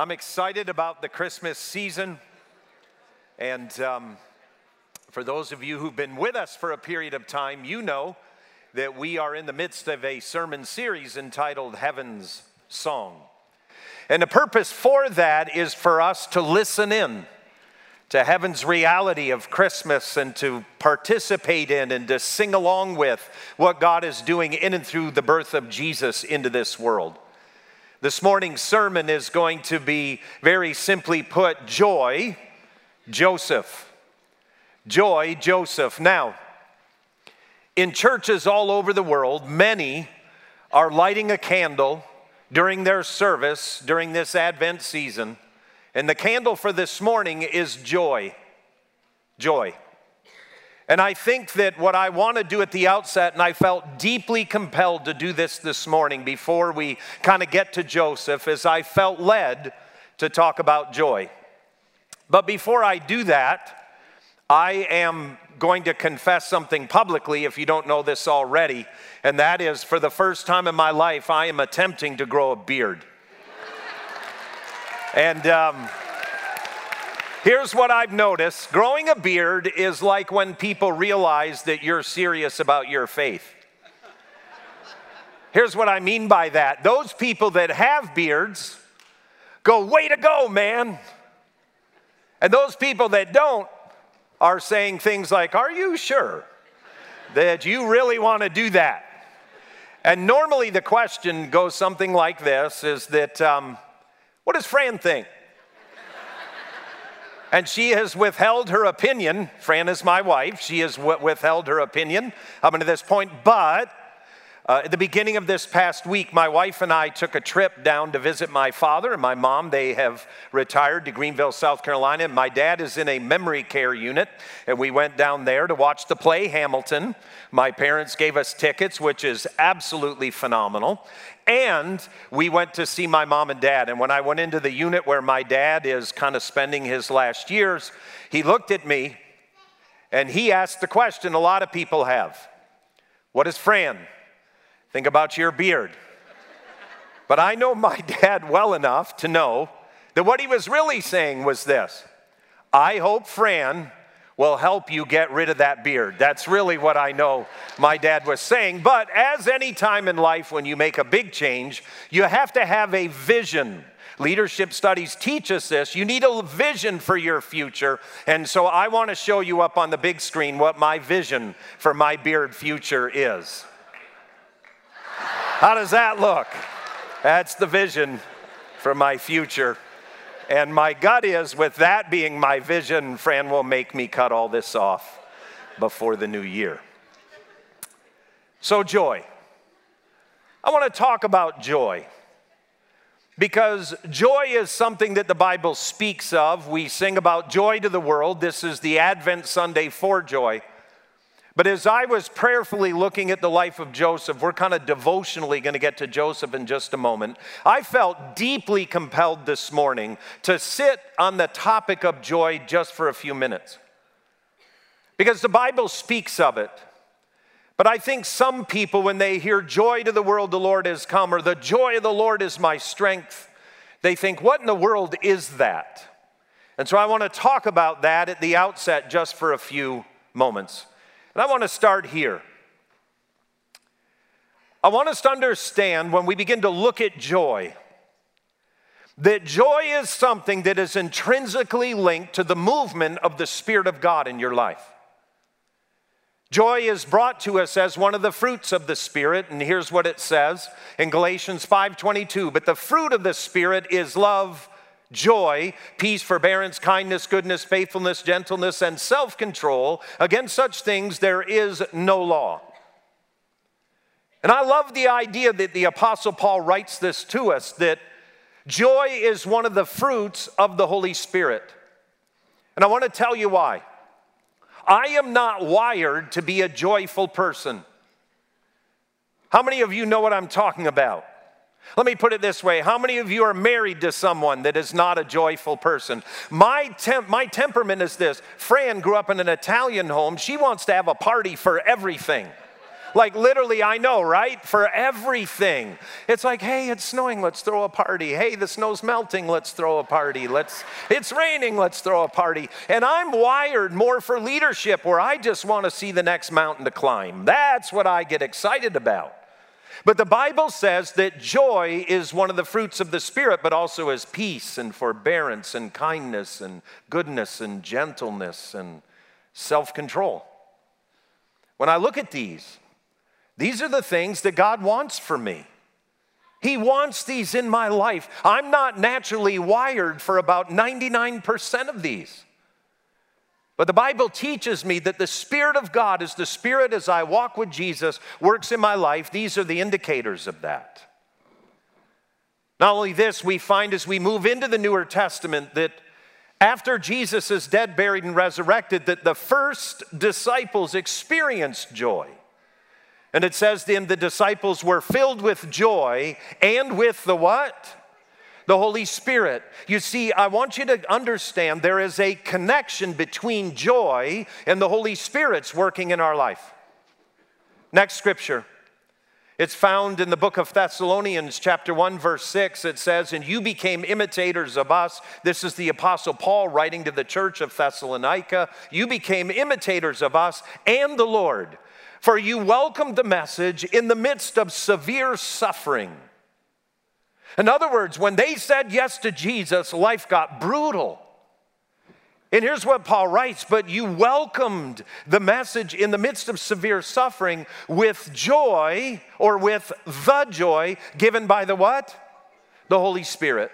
I'm excited about the Christmas season. And um, for those of you who've been with us for a period of time, you know that we are in the midst of a sermon series entitled Heaven's Song. And the purpose for that is for us to listen in to heaven's reality of Christmas and to participate in and to sing along with what God is doing in and through the birth of Jesus into this world. This morning's sermon is going to be very simply put joy, Joseph. Joy, Joseph. Now, in churches all over the world, many are lighting a candle during their service during this Advent season and the candle for this morning is joy. Joy. And I think that what I want to do at the outset, and I felt deeply compelled to do this this morning before we kind of get to Joseph, is I felt led to talk about joy. But before I do that, I am going to confess something publicly if you don't know this already, and that is for the first time in my life, I am attempting to grow a beard. And um, here's what I've noticed growing a beard is like when people realize that you're serious about your faith. Here's what I mean by that those people that have beards go, way to go, man. And those people that don't are saying things like, Are you sure that you really want to do that? And normally the question goes something like this is that, um, what does Fran think? And she has withheld her opinion. Fran is my wife. She has withheld her opinion up until this point. But uh, at the beginning of this past week, my wife and I took a trip down to visit my father and my mom. They have retired to Greenville, South Carolina. My dad is in a memory care unit. And we went down there to watch the play Hamilton. My parents gave us tickets, which is absolutely phenomenal. And we went to see my mom and dad. And when I went into the unit where my dad is kind of spending his last years, he looked at me and he asked the question a lot of people have What is Fran? Think about your beard. But I know my dad well enough to know that what he was really saying was this I hope Fran will help you get rid of that beard. That's really what I know my dad was saying. But as any time in life when you make a big change, you have to have a vision. Leadership studies teach us this. You need a vision for your future. And so I want to show you up on the big screen what my vision for my beard future is. How does that look? That's the vision for my future. And my gut is, with that being my vision, Fran will make me cut all this off before the new year. So, joy. I want to talk about joy because joy is something that the Bible speaks of. We sing about joy to the world. This is the Advent Sunday for joy. But as I was prayerfully looking at the life of Joseph, we're kind of devotionally going to get to Joseph in just a moment. I felt deeply compelled this morning to sit on the topic of joy just for a few minutes. Because the Bible speaks of it. But I think some people, when they hear joy to the world, the Lord has come, or the joy of the Lord is my strength, they think, what in the world is that? And so I want to talk about that at the outset just for a few moments. And I want to start here. I want us to understand when we begin to look at joy that joy is something that is intrinsically linked to the movement of the Spirit of God in your life. Joy is brought to us as one of the fruits of the Spirit, and here's what it says in Galatians 5:22, but the fruit of the Spirit is love, joy, peace, forbearance, kindness, goodness, faithfulness, gentleness, and self control. Against such things there is no law. And I love the idea that the Apostle Paul writes this to us that joy is one of the fruits of the Holy Spirit. And I want to tell you why. I am not wired to be a joyful person. How many of you know what I'm talking about? Let me put it this way How many of you are married to someone that is not a joyful person? My, temp- my temperament is this Fran grew up in an Italian home. She wants to have a party for everything. Like literally, I know, right? For everything. It's like, hey, it's snowing, let's throw a party. Hey, the snow's melting, let's throw a party. Let's it's raining, let's throw a party. And I'm wired more for leadership where I just want to see the next mountain to climb. That's what I get excited about. But the Bible says that joy is one of the fruits of the Spirit, but also as peace and forbearance and kindness and goodness and gentleness and self control. When I look at these, these are the things that God wants for me. He wants these in my life. I'm not naturally wired for about 99% of these. But the Bible teaches me that the Spirit of God is the Spirit as I walk with Jesus, works in my life. These are the indicators of that. Not only this, we find as we move into the Newer Testament that after Jesus is dead, buried, and resurrected, that the first disciples experienced joy. And it says then the disciples were filled with joy and with the what? The Holy Spirit. You see, I want you to understand there is a connection between joy and the Holy Spirit's working in our life. Next scripture. It's found in the book of Thessalonians, chapter 1, verse 6. It says, And you became imitators of us. This is the Apostle Paul writing to the church of Thessalonica. You became imitators of us and the Lord, for you welcomed the message in the midst of severe suffering in other words, when they said yes to Jesus, life got brutal. And here's what Paul writes But you welcomed the message in the midst of severe suffering with joy or with the joy given by the what? The Holy Spirit.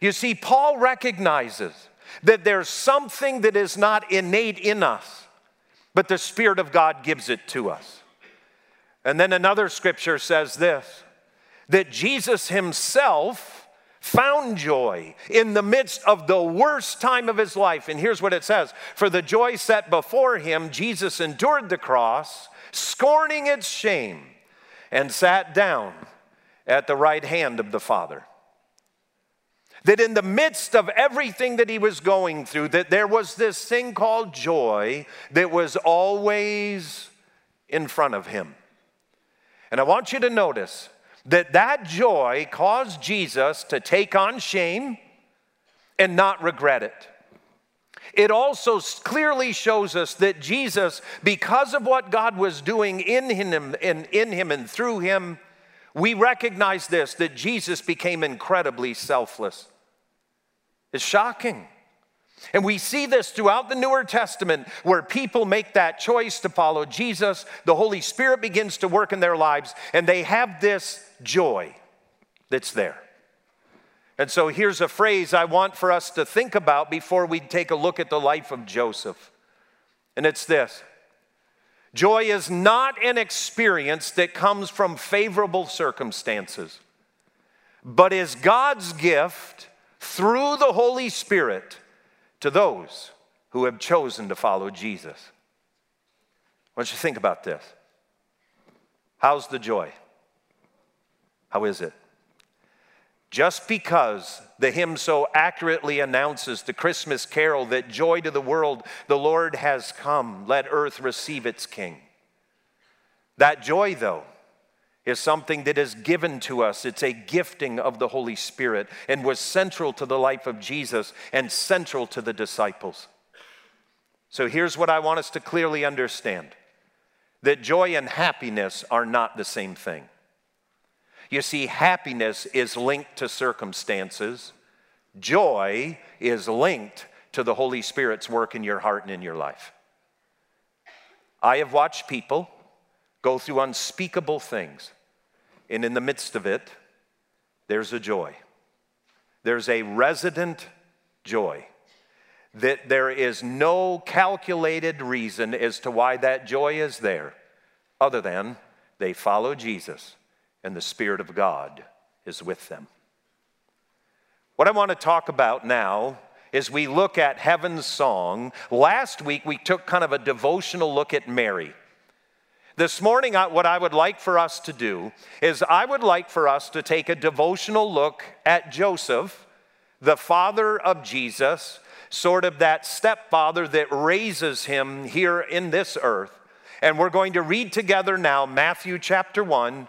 You see, Paul recognizes that there's something that is not innate in us, but the Spirit of God gives it to us. And then another scripture says this that Jesus himself found joy in the midst of the worst time of his life. And here's what it says For the joy set before him, Jesus endured the cross, scorning its shame, and sat down at the right hand of the Father. That in the midst of everything that he was going through, that there was this thing called joy that was always in front of him. And I want you to notice that that joy caused Jesus to take on shame and not regret it. It also clearly shows us that Jesus, because of what God was doing in him and in him and through him, we recognize this that Jesus became incredibly selfless. It's shocking. And we see this throughout the Newer Testament where people make that choice to follow Jesus. The Holy Spirit begins to work in their lives, and they have this joy that's there. And so here's a phrase I want for us to think about before we take a look at the life of Joseph. And it's this Joy is not an experience that comes from favorable circumstances, but is God's gift through the Holy Spirit to those who have chosen to follow Jesus. I want you to think about this. How's the joy? How is it? Just because the hymn so accurately announces the Christmas carol that joy to the world, the Lord has come, let earth receive its King. That joy, though, is something that is given to us. It's a gifting of the Holy Spirit and was central to the life of Jesus and central to the disciples. So here's what I want us to clearly understand that joy and happiness are not the same thing. You see, happiness is linked to circumstances, joy is linked to the Holy Spirit's work in your heart and in your life. I have watched people go through unspeakable things, and in the midst of it, there's a joy. There's a resident joy. That there is no calculated reason as to why that joy is there, other than they follow Jesus and the Spirit of God is with them. What I want to talk about now is we look at heaven's song. Last week we took kind of a devotional look at Mary. This morning, what I would like for us to do is I would like for us to take a devotional look at Joseph, the father of Jesus, sort of that stepfather that raises him here in this earth. And we're going to read together now Matthew chapter 1,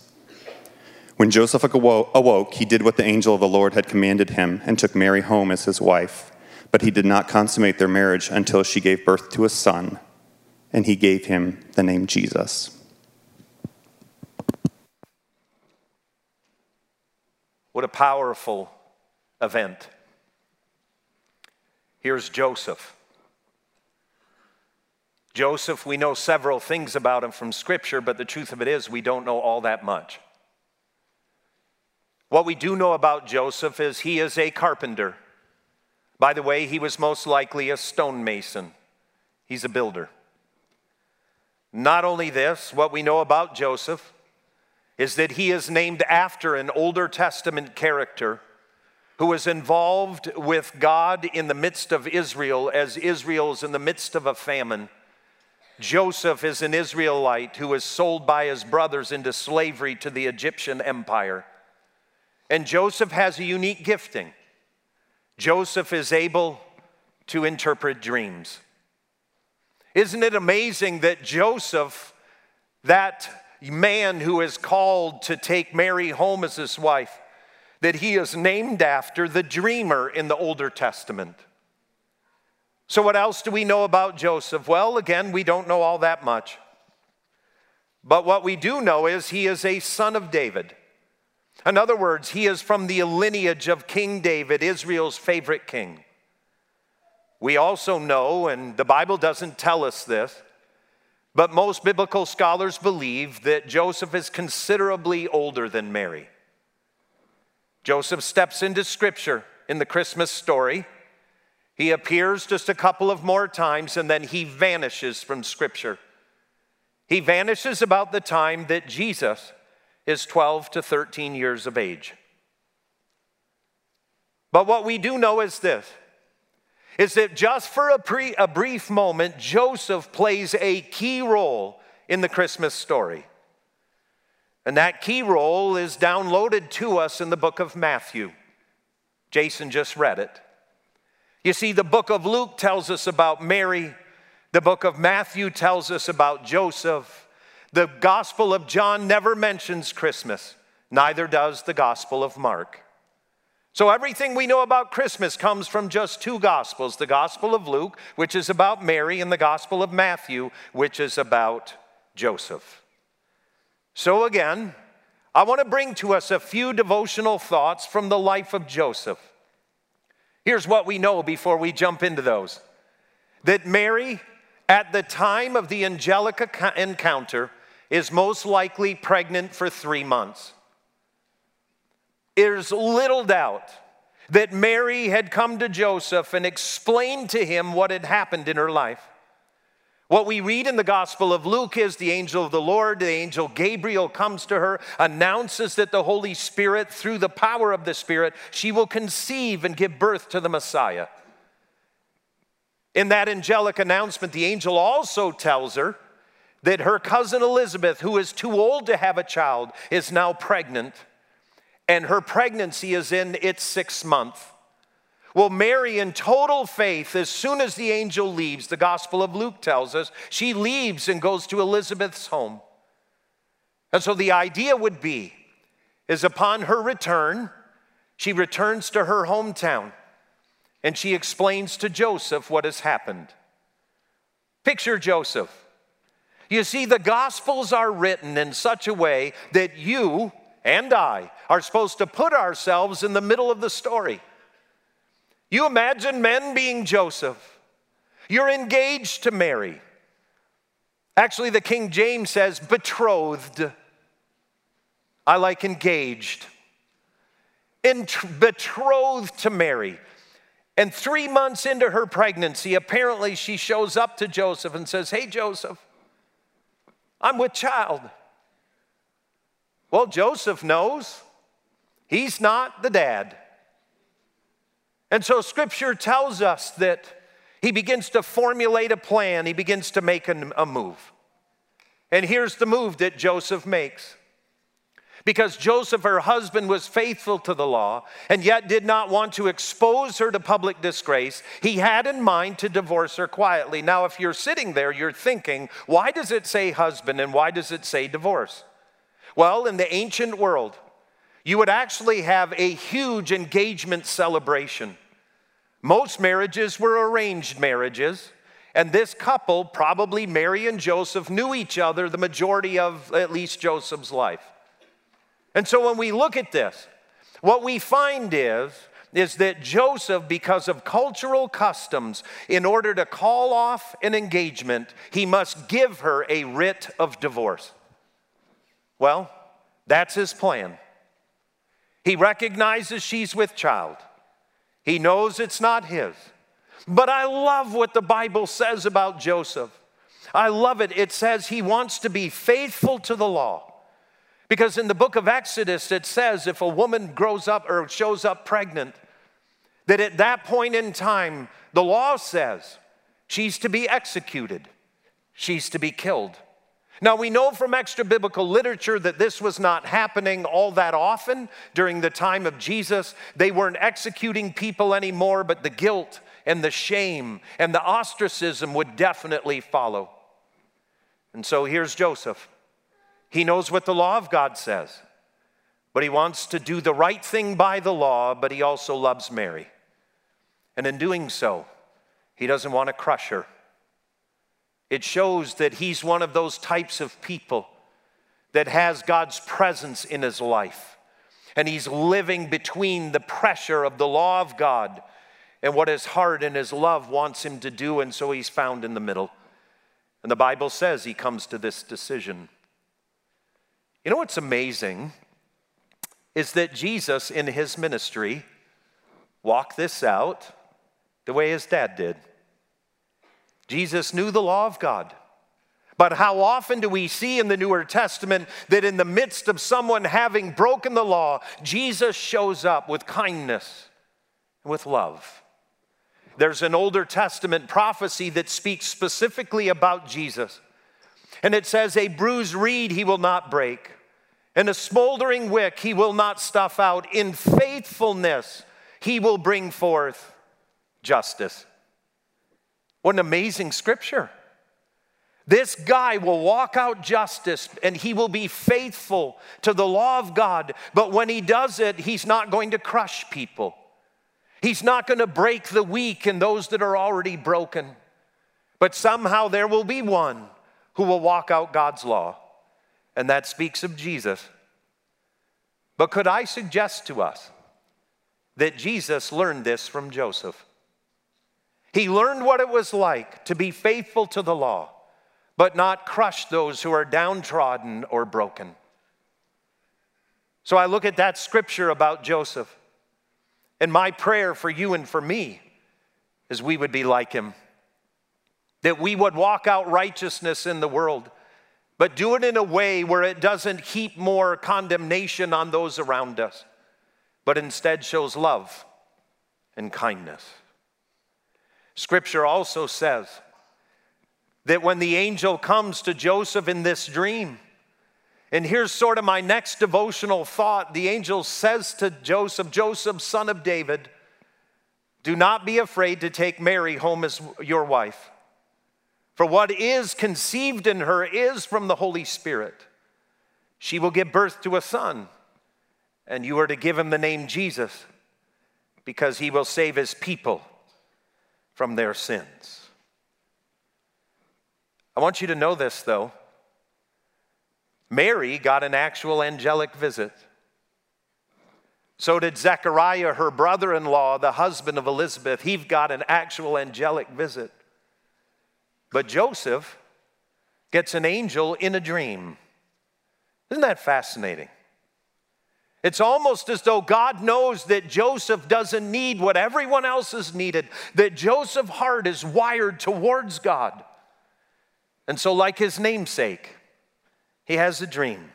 When Joseph awoke, he did what the angel of the Lord had commanded him and took Mary home as his wife. But he did not consummate their marriage until she gave birth to a son, and he gave him the name Jesus. What a powerful event. Here's Joseph. Joseph, we know several things about him from Scripture, but the truth of it is, we don't know all that much. What we do know about Joseph is he is a carpenter. By the way, he was most likely a stonemason, he's a builder. Not only this, what we know about Joseph is that he is named after an Older Testament character who was involved with God in the midst of Israel as Israel's in the midst of a famine. Joseph is an Israelite who was sold by his brothers into slavery to the Egyptian empire. And Joseph has a unique gifting. Joseph is able to interpret dreams. Isn't it amazing that Joseph, that man who is called to take Mary home as his wife, that he is named after the dreamer in the Older Testament? So, what else do we know about Joseph? Well, again, we don't know all that much. But what we do know is he is a son of David. In other words, he is from the lineage of King David, Israel's favorite king. We also know, and the Bible doesn't tell us this, but most biblical scholars believe that Joseph is considerably older than Mary. Joseph steps into Scripture in the Christmas story. He appears just a couple of more times and then he vanishes from Scripture. He vanishes about the time that Jesus is 12 to 13 years of age. But what we do know is this is that just for a, pre, a brief moment, Joseph plays a key role in the Christmas story. And that key role is downloaded to us in the book of Matthew. Jason just read it. You see, the book of Luke tells us about Mary, the book of Matthew tells us about Joseph. The Gospel of John never mentions Christmas, neither does the Gospel of Mark. So, everything we know about Christmas comes from just two Gospels the Gospel of Luke, which is about Mary, and the Gospel of Matthew, which is about Joseph. So, again, I want to bring to us a few devotional thoughts from the life of Joseph. Here's what we know before we jump into those that Mary, at the time of the angelic encounter, is most likely pregnant for three months. There's little doubt that Mary had come to Joseph and explained to him what had happened in her life. What we read in the Gospel of Luke is the angel of the Lord, the angel Gabriel comes to her, announces that the Holy Spirit, through the power of the Spirit, she will conceive and give birth to the Messiah. In that angelic announcement, the angel also tells her that her cousin Elizabeth, who is too old to have a child, is now pregnant, and her pregnancy is in its sixth month. Well, Mary, in total faith, as soon as the angel leaves, the Gospel of Luke tells us, she leaves and goes to Elizabeth's home. And so the idea would be is upon her return, she returns to her hometown and she explains to Joseph what has happened. Picture Joseph. You see, the Gospels are written in such a way that you and I are supposed to put ourselves in the middle of the story. You imagine men being Joseph. You're engaged to Mary. Actually, the King James says betrothed. I like engaged. In, betrothed to Mary. And three months into her pregnancy, apparently she shows up to Joseph and says, Hey, Joseph, I'm with child. Well, Joseph knows he's not the dad. And so scripture tells us that he begins to formulate a plan, he begins to make a, move. And here's the move that Joseph makes. Because Joseph, her husband, was faithful to the law and yet did not want to expose her to public disgrace, he had in mind to divorce her quietly. Now, if you're sitting there, you're thinking, why does it say husband and why does it say divorce? Well, in the ancient world, you would actually have a huge engagement celebration. Most marriages were arranged marriages, and this couple, probably Mary and Joseph, knew each other the majority of at least Joseph's life. And so when we look at this, what we find is is that Joseph, because of cultural customs, in order to call off an engagement, he must give her a writ of divorce. Well, that's his plan. He recognizes she's with child. He knows it's not his. But I love what the Bible says about Joseph. I love it. It says he wants to be faithful to the law. Because in the book of Exodus, it says if a woman grows up or shows up pregnant, that at that point in time, the law says she's to be executed, she's to be killed. Now, we know from extra biblical literature that this was not happening all that often during the time of Jesus. They weren't executing people anymore, but the guilt and the shame and the ostracism would definitely follow. And so here's Joseph. He knows what the law of God says, but he wants to do the right thing by the law, but he also loves Mary. And in doing so, he doesn't want to crush her. It shows that he's one of those types of people that has God's presence in his life. And he's living between the pressure of the law of God and what his heart and his love wants him to do. And so he's found in the middle. And the Bible says he comes to this decision. You know what's amazing is that Jesus in his ministry walked this out the way his dad did. Jesus knew the law of God. But how often do we see in the Newer Testament that in the midst of someone having broken the law, Jesus shows up with kindness and with love? There's an Older Testament prophecy that speaks specifically about Jesus. And it says, A bruised reed he will not break, and a smoldering wick he will not stuff out. In faithfulness he will bring forth justice. What an amazing scripture. This guy will walk out justice and he will be faithful to the law of God. But when he does it, he's not going to crush people. He's not going to break the weak and those that are already broken. But somehow there will be one who will walk out God's law. And that speaks of Jesus. But could I suggest to us that Jesus learned this from Joseph? He learned what it was like to be faithful to the law, but not crush those who are downtrodden or broken. So I look at that scripture about Joseph, and my prayer for you and for me is we would be like him. That we would walk out righteousness in the world, but do it in a way where it doesn't heap more condemnation on those around us, but instead shows love and kindness. Scripture also says that when the angel comes to Joseph in this dream, and here's sort of my next devotional thought the angel says to Joseph, Joseph, son of David, do not be afraid to take Mary home as your wife. For what is conceived in her is from the Holy Spirit. She will give birth to a son, and you are to give him the name Jesus, because he will save his people from their sins. I want you to know this, though. Mary got an actual angelic visit. So did Zechariah, her brother in law, the husband of Elizabeth. He got an actual angelic visit. But Joseph gets an angel in a dream. Isn't that fascinating? It's almost as though God knows that Joseph doesn't need what everyone else has needed, that Joseph's heart is wired towards God. And so, like his namesake, he has a dream.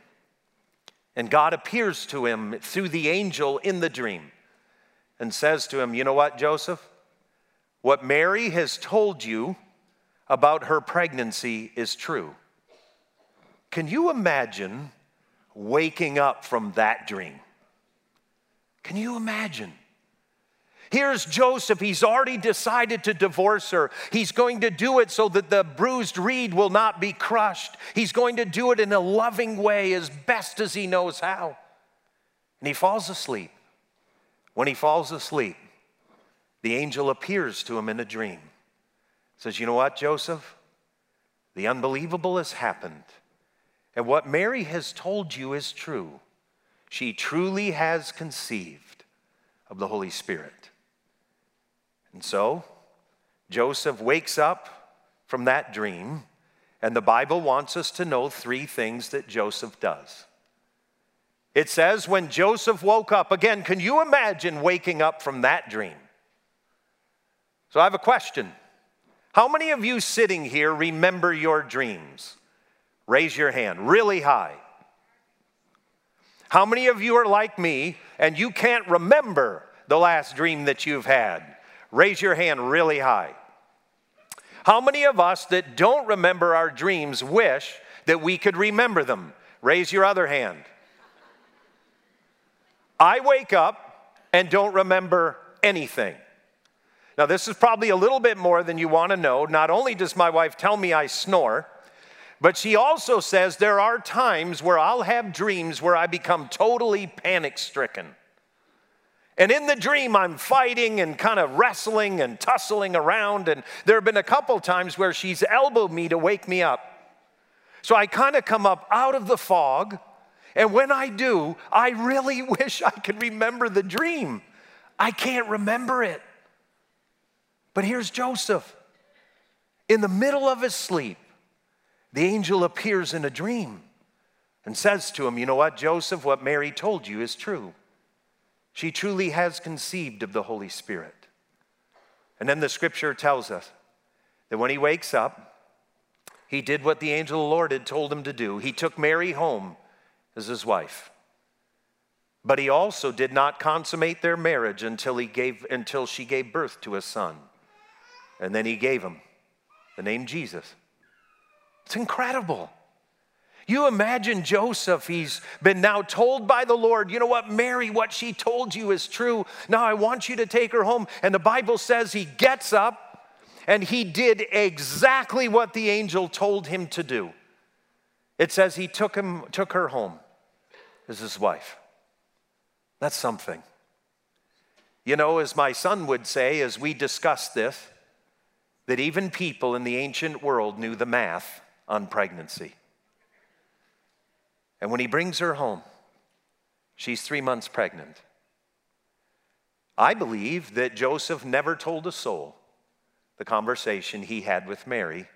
And God appears to him through the angel in the dream and says to him, You know what, Joseph? What Mary has told you about her pregnancy is true. Can you imagine waking up from that dream? Can you imagine? Here's Joseph. He's already decided to divorce her. He's going to do it so that the bruised reed will not be crushed. He's going to do it in a loving way as best as he knows how. And he falls asleep. When he falls asleep, the angel appears to him in a dream. Says, You know what, Joseph? The unbelievable has happened. And what Mary has told you is true. She truly has conceived of the Holy Spirit. And so Joseph wakes up from that dream, and the Bible wants us to know three things that Joseph does. It says, when Joseph woke up, again, can you imagine waking up from that dream? So I have a question. How many of you sitting here remember your dreams? Raise your hand really high. How many of you are like me and you can't remember the last dream that you've had? Raise your hand really high. How many of us that don't remember our dreams wish that we could remember them? Raise your other hand. I wake up and don't remember anything. Now, this is probably a little bit more than you want to know. Not only does my wife tell me I snore, but she also says there are times where I'll have dreams where I become totally panic stricken. And in the dream, I'm fighting and kind of wrestling and tussling around. And there have been a couple times where she's elbowed me to wake me up. So I kind of come up out of the fog. And when I do, I really wish I could remember the dream. I can't remember it. But here's Joseph. In the middle of his sleep, the angel appears in a dream and says to him, You know what, Joseph, what Mary told you is true. She truly has conceived of the Holy Spirit. And then the scripture tells us that when he wakes up, he did what the angel of the Lord had told him to do. He took Mary home as his wife. But he also did not consummate their marriage until, he gave, until she gave birth to a son. And then he gave him the name Jesus. It's incredible. You imagine Joseph, he's been now told by the Lord, you know what, Mary, what she told you is true. Now I want you to take her home. And the Bible says he gets up and he did exactly what the angel told him to do. It says he took him took her home as his wife. That's something. You know, as my son would say as we discussed this, that even people in the ancient world knew the math on pregnancy. And when he brings her home, she's three months pregnant. I believe that Joseph never told a soul the conversation he had with Mary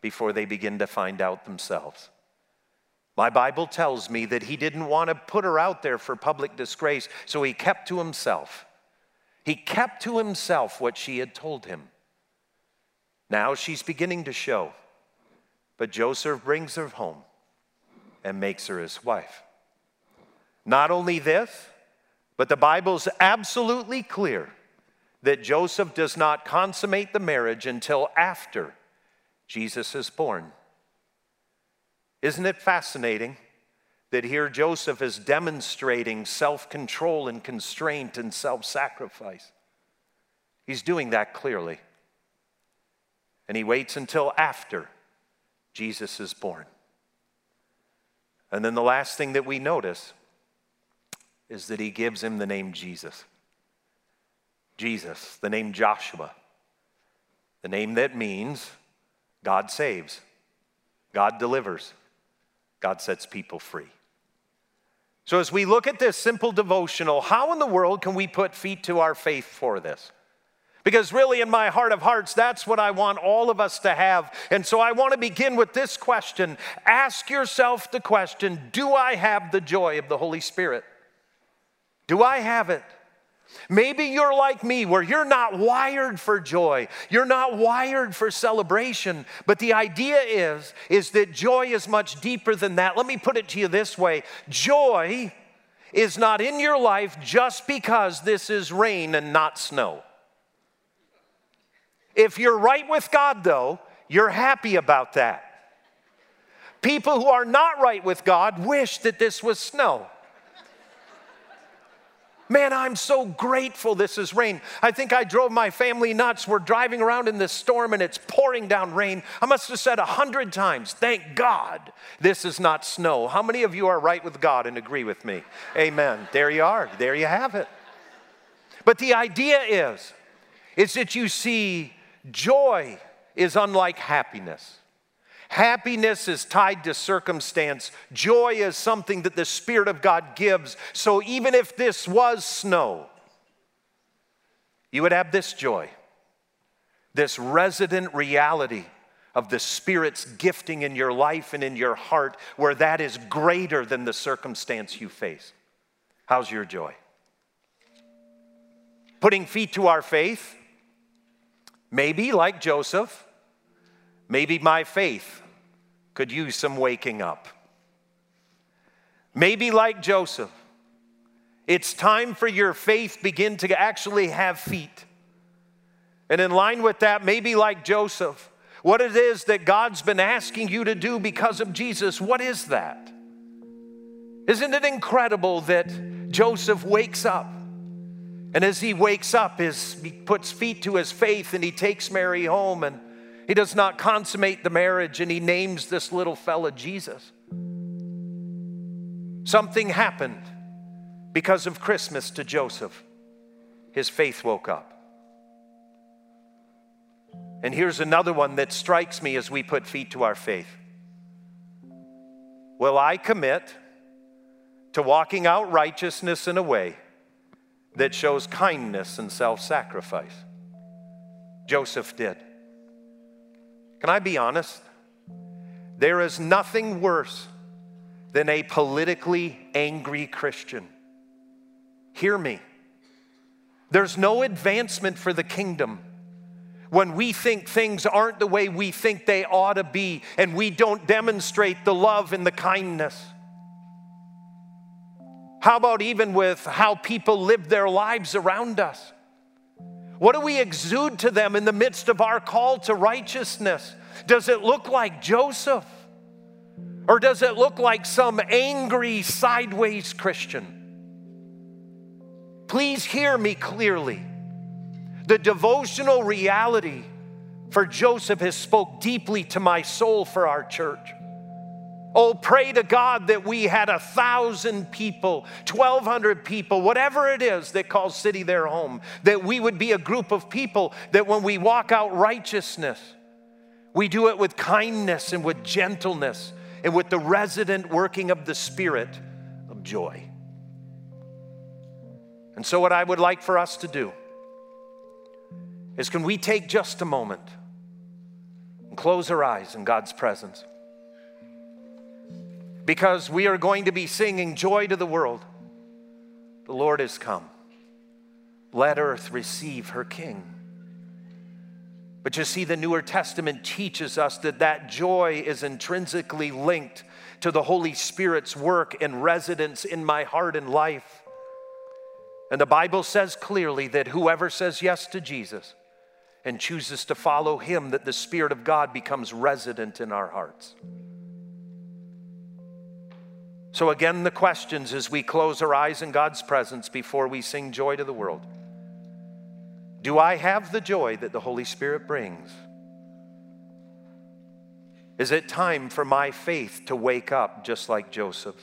before they begin to find out themselves. My Bible tells me that he didn't want to put her out there for public disgrace, so he kept to himself. He kept to himself what she had told him. Now she's beginning to show, but Joseph brings her home and makes her his wife. Not only this, but the Bible's absolutely clear that Joseph does not consummate the marriage until after Jesus is born. Isn't it fascinating that here Joseph is demonstrating self control and constraint and self sacrifice? He's doing that clearly. And he waits until after Jesus is born. And then the last thing that we notice is that he gives him the name Jesus. Jesus, the name Joshua, the name that means God saves, God delivers, God sets people free. So, as we look at this simple devotional, how in the world can we put feet to our faith for this? Because, really, in my heart of hearts, that's what I want all of us to have. And so, I want to begin with this question Ask yourself the question Do I have the joy of the Holy Spirit? Do I have it? Maybe you're like me, where you're not wired for joy. You're not wired for celebration. But the idea is, is that joy is much deeper than that. Let me put it to you this way joy is not in your life just because this is rain and not snow. If you're right with God, though, you're happy about that. People who are not right with God wish that this was snow. Man, I'm so grateful this is rain. I think I drove my family nuts. We're driving around in this storm and it's pouring down rain. I must have said a hundred times, thank God this is not snow. How many of you are right with God and agree with me? Amen. There you are. There you have it. But the idea is, is that you see joy is unlike happiness. Happiness is tied to circumstance. Joy is something that the Spirit of God gives. So even if this was snow, you would have this joy, this resident reality of the Spirit's gifting in your life and in your heart, where that is greater than the circumstance you face. How's your joy? Putting feet to our faith, maybe like Joseph Maybe my faith could use some waking up. Maybe like Joseph, it's time for your faith begin to actually have feet. And in line with that, maybe like Joseph, what it is that God's been asking you to do because of Jesus, what is that? Isn't it incredible that Joseph wakes up? And as he wakes up, his, he puts feet to his faith and he takes Mary home and he does not consummate the marriage and he names this little fella Jesus. Something happened because of Christmas to Joseph. His faith woke up. And here's another one that strikes me as we put feet to our faith. Will I commit to walking out righteousness in a way that shows kindness and self sacrifice? Joseph did. Can I be honest? There is nothing worse than a politically angry Christian. Hear me. There's no advancement for the kingdom when we think things aren't the way we think they ought to be and we don't demonstrate the love and the kindness. How about even with how people live their lives around us? What do we exude to them in the midst of our call to righteousness? Does it look like Joseph? Or does it look like some angry, sideways Christian? Please hear me clearly. The devotional reality for Joseph has spoke deeply to my soul for our church. Oh, pray to God that we had a thousand people, 1,200 people, whatever it is that calls city their home, that we would be a group of people that when we walk out righteousness, we do it with kindness and with gentleness and with the resident working of the Spirit of joy. And so, what I would like for us to do is can we take just a moment and close our eyes in God's presence? Because we are going to be singing Joy to the World. The Lord has come. Let earth receive her King. But you see, the Newer Testament teaches us that that joy is intrinsically linked to the Holy Spirit's work and residence in my heart and life. And the Bible says clearly that whoever says yes to Jesus and chooses to follow him, that the Spirit of God becomes resident in our hearts. So, again, the questions as we close our eyes in God's presence before we sing joy to the world Do I have the joy that the Holy Spirit brings? Is it time for my faith to wake up just like Joseph?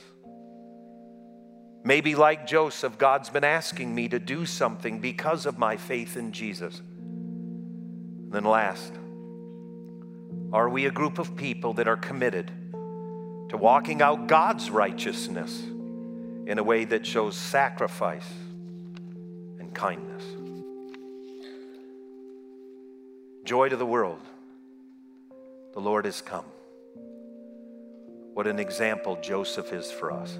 Maybe, like Joseph, God's been asking me to do something because of my faith in Jesus. And then, last, are we a group of people that are committed? To walking out God's righteousness in a way that shows sacrifice and kindness. Joy to the world. The Lord has come. What an example Joseph is for us.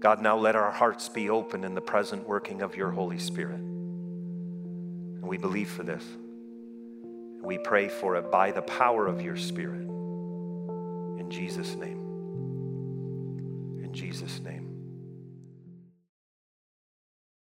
God, now let our hearts be open in the present working of your Holy Spirit. And we believe for this. We pray for it by the power of your Spirit. In Jesus' name. In Jesus' name.